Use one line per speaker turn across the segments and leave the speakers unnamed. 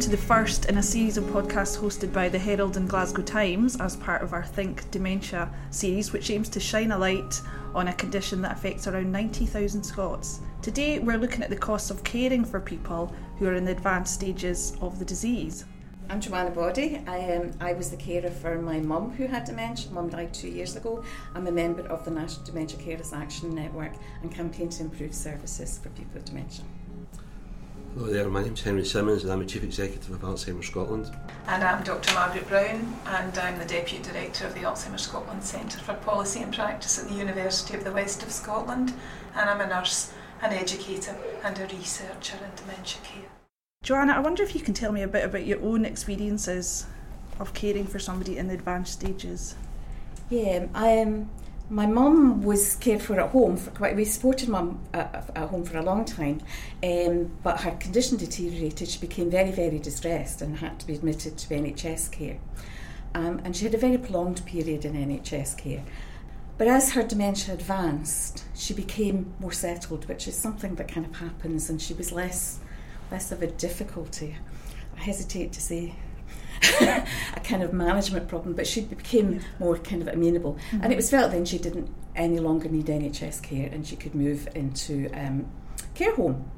to the first in a series of podcasts hosted by the Herald and Glasgow Times as part of our Think Dementia series, which aims to shine a light on a condition that affects around 90,000 Scots. Today, we're looking at the costs of caring for people who are in the advanced stages of the disease.
I'm Joanna Body. I, um, I was the carer for my mum who had dementia. Mum died two years ago. I'm a member of the National Dementia Carers Action Network and campaign to improve services for people with dementia.
Hello there, my name's Henry Simmons and I'm the Chief Executive of Alzheimer's Scotland.
And I'm Dr Margaret Brown and I'm the Deputy Director of the Alzheimer's Scotland Centre for Policy and Practice at the University of the West of Scotland and I'm a nurse, an educator and a researcher in dementia care.
Joanna, I wonder if you can tell me a bit about your own experiences of caring for somebody in the advanced stages.
Yeah, I um, my mum was cared for at home for quite. We supported mum at, at home for a long time, um, but her condition deteriorated. She became very, very distressed and had to be admitted to NHS care. Um, and she had a very prolonged period in NHS care. But as her dementia advanced, she became more settled, which is something that kind of happens, and she was less less of a difficulty. I hesitate to say a kind of management problem, but she became more kind of amenable. Mm-hmm. And it was felt then she didn't any longer need NHS care and she could move into um, care home.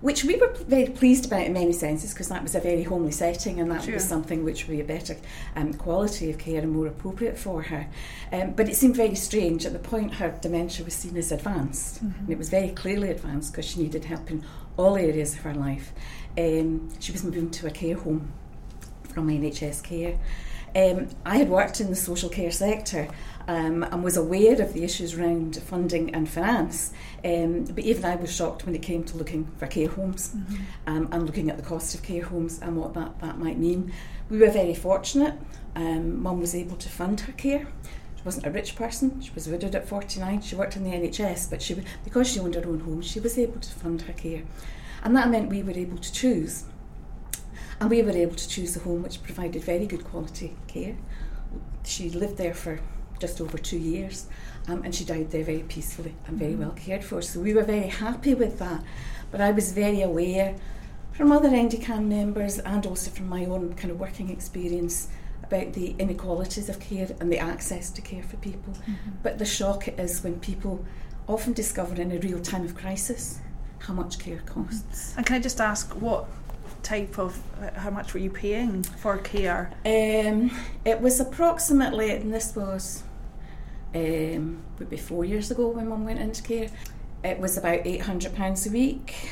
Which we were very pleased about in many senses because that was a very homely setting and that sure. was something which would be a better um, quality of care and more appropriate for her. Um, but it seemed very strange at the point her dementia was seen as advanced. Mm-hmm. And it was very clearly advanced because she needed help in all areas of her life. Um, she was moving to a care home from NHS care. Um, I had worked in the social care sector um, and was aware of the issues around funding and finance, um, but even I was shocked when it came to looking for care homes mm-hmm. um, and looking at the cost of care homes and what that, that might mean. We were very fortunate. Um, Mum was able to fund her care. She wasn't a rich person. She was widowed at 49. She worked in the NHS, but she because she owned her own home, she was able to fund her care. And that meant we were able to choose and we were able to choose a home which provided very good quality care. She lived there for just over two years um, and she died there very peacefully and very mm-hmm. well cared for. So we were very happy with that. But I was very aware from other NDCAN members and also from my own kind of working experience about the inequalities of care and the access to care for people. Mm-hmm. But the shock is when people often discover in a real time of crisis how much care costs.
And can I just ask what type of uh, how much were you paying for care?
Um, it was approximately, and this was um, would be four years ago when Mum went into care. It was about eight hundred pounds a week.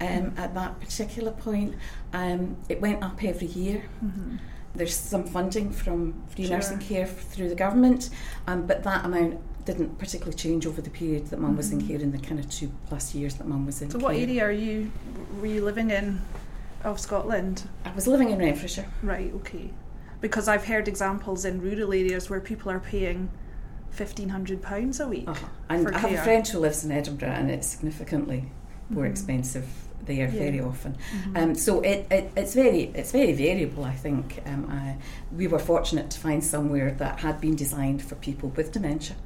Um, mm-hmm. At that particular point, um, it went up every year. Mm-hmm. There's some funding from free sure. nursing care through the government, um, but that amount didn't particularly change over the period that mum mm-hmm. was in mm-hmm. care in the kind of two plus years that mum was in
so
care.
what area are you were you living in of Scotland?
I was living in Renfrewshire.
Right, okay. Because I've heard examples in rural areas where people are paying fifteen hundred pounds a week. Uh-huh.
And I have a friend who lives in Edinburgh, and it's significantly more mm-hmm. expensive there yeah. very often. Mm-hmm. Um, so it, it, it's very it's very variable. I think um, I, we were fortunate to find somewhere that had been designed for people with dementia.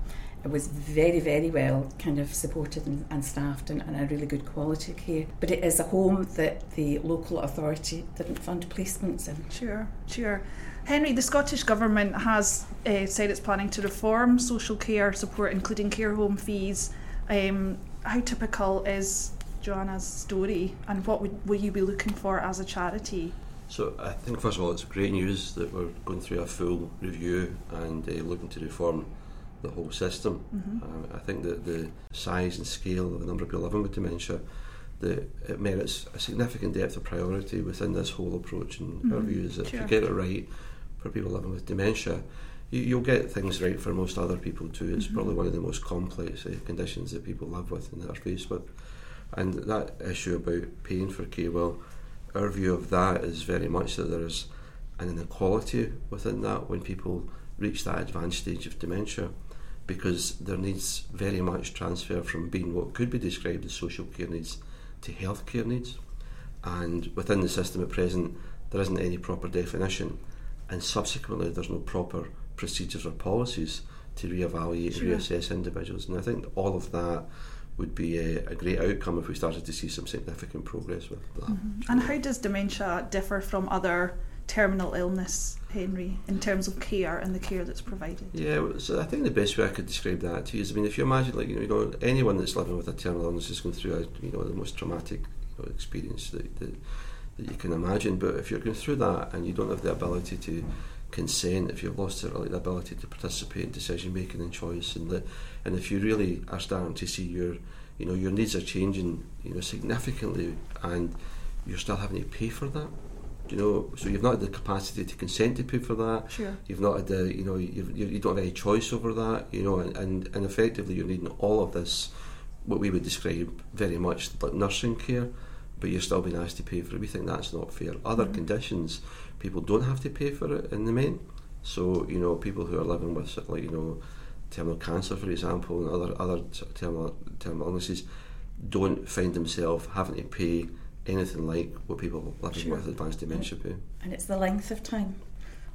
It was very, very well kind of supported and, and staffed and, and, a really good quality care. But it is a home that the local authority didn't fund placements in.
Sure, sure. Henry, the Scottish Government has uh, said it's planning to reform social care support, including care home fees. Um, how typical is Joanna's story, and what would, will you be looking for as a charity?
So I think first of all, it's great news that we're going through a full review and uh, looking to reform the whole system. Mm-hmm. Uh, I think that the size and scale of the number of people living with dementia, it merits a significant depth of priority within this whole approach. And mm-hmm. our view is that sure. if you get it right for people living with dementia, you, will get things right for most other people too. It's mm-hmm. probably one of the most complex uh, conditions that people live with and that are faced with. And that issue about paying for care, well, our view of that is very much that there is an inequality within that when people reach that advanced stage of dementia because there needs very much transfer from being what could be described as social care needs to health care needs. And within the system at present, there isn't any proper definition, and subsequently, there's no proper procedures or policies to re-evaluate sure. and reassess individuals. And I think all of that would be a, a, great outcome if we started to see some significant progress with that.
Mm-hmm. And how does dementia differ from other terminal illness, Henry, in terms of care and the care that's provided?
Yeah, so I think the best way I could describe that to you is, I mean, if you imagine, like you know, anyone that's living with a terminal illness is going through, a, you know, the most traumatic you know, experience that, that that you can imagine. But if you're going through that and you don't have the ability to consent, if you've lost the, the ability to participate in decision making and choice, and the, and if you really are starting to see your, you know, your needs are changing, you know, significantly, and you're still having to pay for that. You know, so you've not had the capacity to consent to pay for that.
Sure.
You've not had the, you know, you've, you, you don't have any choice over that. You know, and, and, and effectively you're needing all of this, what we would describe very much like nursing care, but you're still being asked to pay for it. We think that's not fair. Other mm-hmm. conditions, people don't have to pay for it in the main. So you know, people who are living with like you know, terminal cancer, for example, and other other terminal terminal illnesses, don't find themselves having to pay anything like what people living sure. with advanced dementia pay.
And it's the length of time.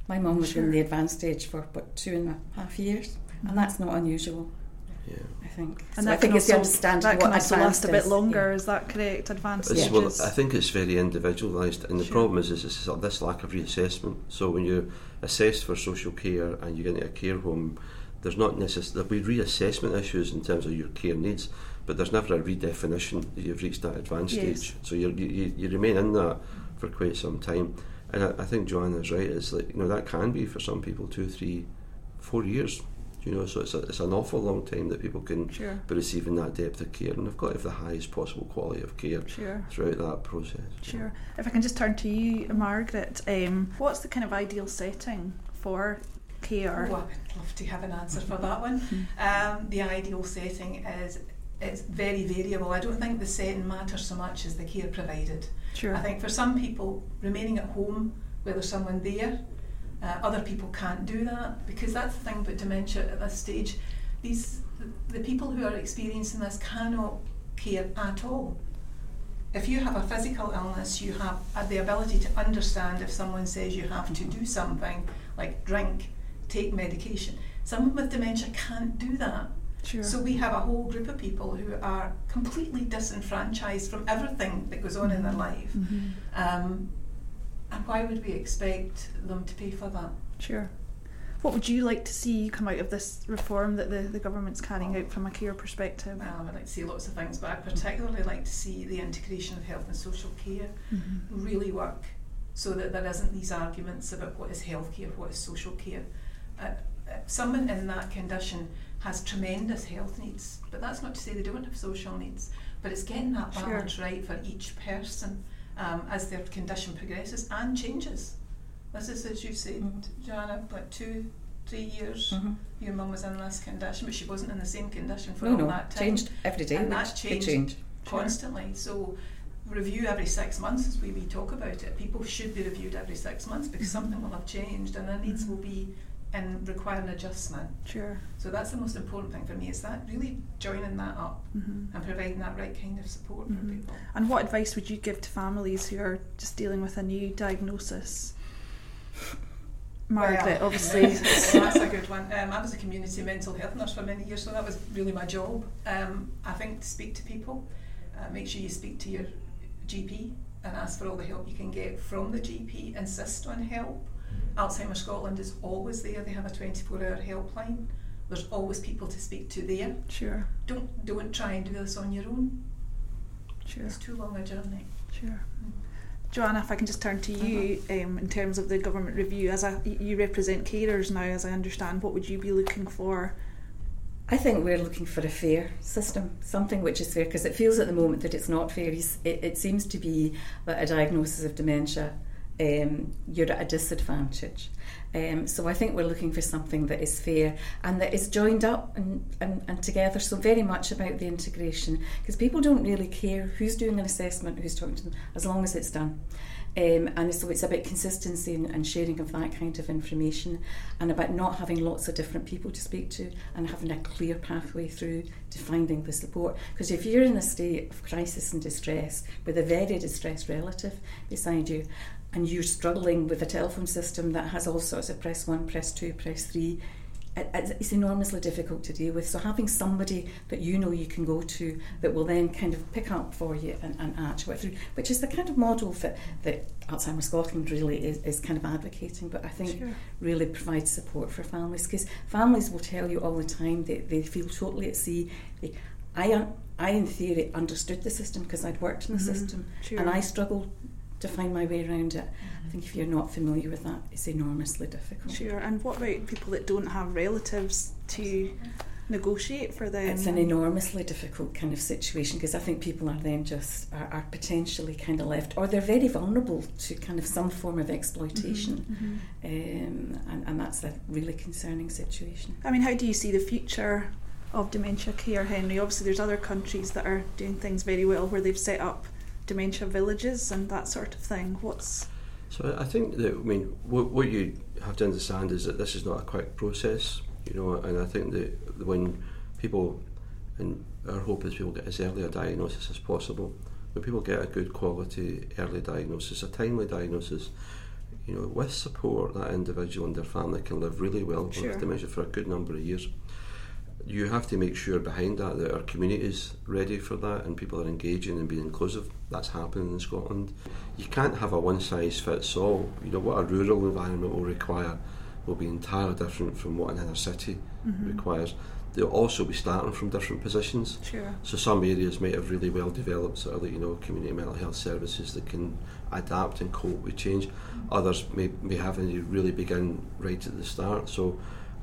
My mum was sure. in the advanced stage for about two and a half years, mm-hmm. and that's not unusual.
Yeah.
I think.
And so I think it's understanding that can also last a bit longer. Yeah. Is that correct? Advanced
it's, Well, I think it's very individualised, and the sure. problem is, is it's this lack of reassessment. So when you're assessed for social care and you get into a care home, there's not necessarily there'll be reassessment issues in terms of your care needs, but there's never a redefinition that you've reached that advanced yes. stage. So you you remain in that for quite some time. And I, I think Joanna's right. It's like you know that can be for some people two, three, four years you know, so it's, a, it's an awful long time that people can
sure.
be receiving that depth of care, and they've got to have the highest possible quality of care
sure.
throughout that process.
Sure. If I can just turn to you, Margaret, um, what's the kind of ideal setting for care?
Oh, I'd love to have an answer for that one. Mm-hmm. Um, the ideal setting is it's very variable. I don't think the setting matters so much as the care provided.
Sure.
I think for some people, remaining at home where there's someone there uh, other people can't do that because that's the thing about dementia at this stage. These the people who are experiencing this cannot care at all. If you have a physical illness, you have uh, the ability to understand if someone says you have to do something like drink, take medication. Someone with dementia can't do that.
Sure.
So we have a whole group of people who are completely disenfranchised from everything that goes on mm-hmm. in their life.
Mm-hmm.
Um, and why would we expect them to pay for that?
Sure. What would you like to see come out of this reform that the, the government's carrying out from a care perspective?
Well, I'd like to see lots of things, but I particularly like to see the integration of health and social care
mm-hmm.
really work so that there isn't these arguments about what is health care, what is social care. Uh, uh, someone in that condition has tremendous health needs, but that's not to say they don't have social needs. But it's getting that balance
sure.
right for each person um, as their condition progresses and changes. This is, as you said, mm-hmm. Joanna, like two, three years,
mm-hmm.
your mum was in this condition, but she wasn't in the same condition for
no,
all
no.
that time.
changed every day.
And that changed
change.
constantly. Sure. So review every six months as we, we talk about it. People should be reviewed every six months because mm-hmm. something will have changed and their needs mm-hmm. will be and require an adjustment.
Sure.
So that's the most important thing for me is that really joining that up
mm-hmm.
and providing that right kind of support
mm-hmm.
for people.
And what advice would you give to families who are just dealing with a new diagnosis? Margaret,
well,
obviously.
well, that's a good one. Um, I was a community mental health nurse for many years, so that was really my job. Um, I think to speak to people, uh, make sure you speak to your GP and ask for all the help you can get from the GP. Insist on help Alzheimer's Scotland is always there. They have a 24 hour helpline. There's always people to speak to there.
Sure.
Don't don't try and do this on your own.
Sure.
It's too long a journey.
Sure. Mm. Joanna, if I can just turn to you uh-huh. um, in terms of the government review, as a, you represent carers now, as I understand, what would you be looking for?
I think we're looking for a fair system, something which is fair, because it feels at the moment that it's not fair. It, it seems to be that a diagnosis of dementia um, you're at a disadvantage. Um, so I think we're looking for something that is fair and that is joined up and, and, and together. So very much about the integration because people don't really care who's doing an assessment, who's talking to them, as long as it's done. Um, and so it's about consistency and, and, sharing of that kind of information and about not having lots of different people to speak to and having a clear pathway through to finding the support. Because if you're in a state of crisis and distress with a very distressed relative beside you and you're struggling with a telephone system that has all sorts of press one, press two, press three, it's enormously difficult to deal with. So having somebody that you know you can go to that will then kind of pick up for you and, and actually through, which is the kind of model that, that Alzheimer's Scotland really is, is kind of advocating, but I think sure. really provides support for families because families will tell you all the time that they feel totally at sea. They, I, I, in theory, understood the system because I'd worked in the mm-hmm. system sure. and I struggled to find my way around it. I think if you're not familiar with that, it's enormously difficult.
Sure. And what about people that don't have relatives to negotiate for them?
It's an enormously difficult kind of situation because I think people are then just are, are, potentially kind of left, or they're very vulnerable to kind of some form of exploitation, mm-hmm, mm-hmm. Um, and, and that's a really concerning situation.
I mean, how do you see the future of dementia care, Henry? Obviously, there's other countries that are doing things very well where they've set up dementia villages and that sort of thing. What's
so I think that I mean what, what you have to understand is that this is not a quick process, you know, and I think that when people and our hope is people get as early a diagnosis as possible. When people get a good quality early diagnosis, a timely diagnosis, you know, with support, that individual and their family can live really well sure. with dementia for a good number of years you have to make sure behind that that our community is ready for that and people are engaging and being inclusive. That's happening in Scotland. You can't have a one size fits all. You know what a rural environment will require will be entirely different from what an inner city mm-hmm. requires. They'll also be starting from different positions.
Sure.
So some areas might have really well developed sort of like, you know community mental health services that can adapt and cope with change. Mm-hmm. Others may may having to really begin right at the start. So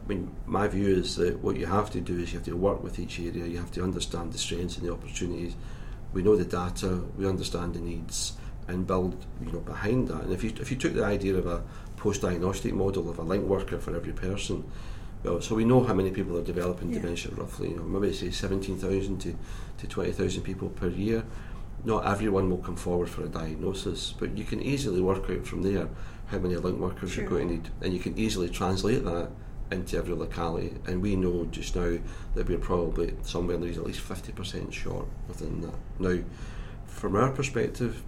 I mean, my view is that what you have to do is you have to work with each area, you have to understand the strengths and the opportunities. We know the data, we understand the needs, and build you know behind that. And if you if you took the idea of a post-diagnostic model of a link worker for every person, well, so we know how many people are developing yeah. dementia roughly. You know, maybe say seventeen thousand to to twenty thousand people per year. Not everyone will come forward for a diagnosis, but you can easily work out from there how many link workers sure. you're going to need, and you can easily translate that into every locality, and we know just now that we're probably somewhere in there's at least 50% short within that. Now, from our perspective,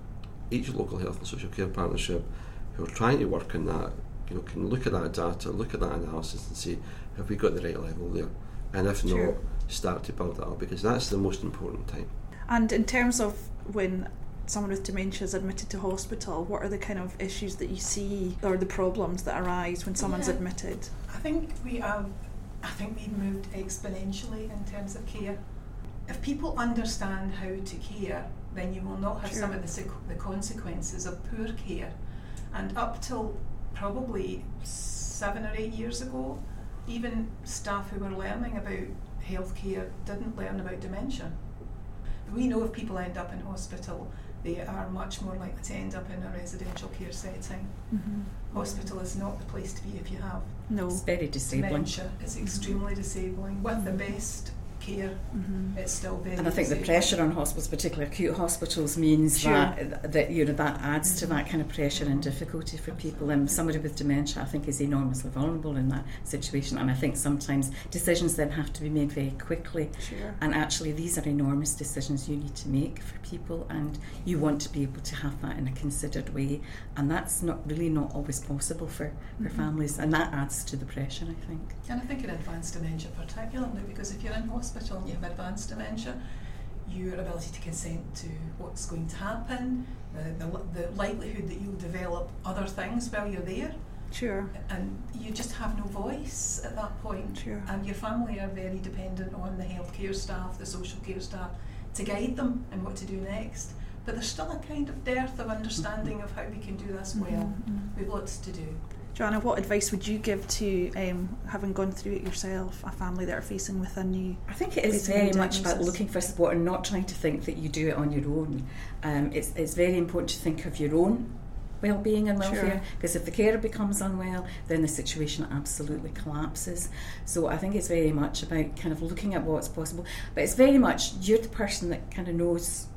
each local health and social care partnership who are trying to work on that, you know, can look at that data, look at that analysis, and see have we got the right level there? And if not, start to build that up because that's the most important time.
And in terms of when someone with dementia is admitted to hospital, what are the kind of issues that you see or the problems that arise when someone's yeah. admitted?
I think we have, I think we've moved exponentially in terms of care. If people understand how to care, then you will not have sure. some of the, the consequences of poor care. And up till probably seven or eight years ago, even staff who were learning about healthcare didn't learn about dementia. We know if people end up in hospital, they are much more likely to end up in a residential care setting. Mm-hmm. Hospital is not the place to be if you have
no. It's very disabling.
dementia. It's extremely disabling. With the best care, mm-hmm. it's still very.
And I think the pressure on hospitals, particularly acute hospitals, means sure. that that you know that adds mm-hmm. to that kind of pressure and difficulty for people. And somebody with dementia, I think, is enormously vulnerable in that situation. And I think sometimes decisions then have to be made very quickly.
Sure.
And actually, these are enormous decisions you need to make for people, and you want to be able to have that in a considered way. And that's not really not always possible for, for mm-hmm. families, and that adds to the pressure, I think.
And I think in advanced dementia particularly, because if you're in hospital hospital and you have advanced dementia, your ability to consent to what's going to happen, the, the, the likelihood that you'll develop other things while you're there.
Sure.
And you just have no voice at that point.
Sure.
And your family are very dependent on the healthcare staff, the social care staff, to guide them in what to do next. But there's still a kind of dearth of understanding of how we can do this well. Mm-hmm. We've lots to do.
Joanna, what advice would you give to um, having gone through it yourself, a family that are facing with a new?
I think it is very much about looking for support and not trying to think that you do it on your own. Um, it's, it's very important to think of your own well-being and welfare because sure. if the carer becomes unwell then the situation absolutely collapses so i think it's very much about kind of looking at what's possible but it's very much you're the person that kind of knows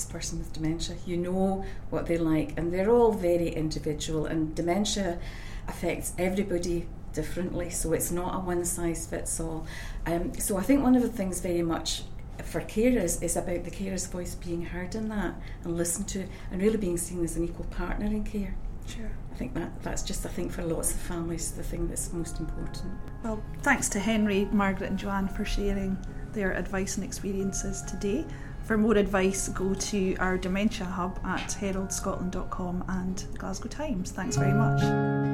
this person with dementia. You know what they like, and they're all very individual, and dementia affects everybody differently, so it's not a one size fits all. Um, so I think one of the things very much for carers is about the carer's voice being heard in that and listened to, and really being seen as an equal partner in care.
Sure.
I think that that's just I think for lots of families the thing that's most important.
Well, thanks to Henry, Margaret, and Joanne for sharing their advice and experiences today. For more advice, go to our dementia hub at heraldscotland.com and Glasgow Times. Thanks very much.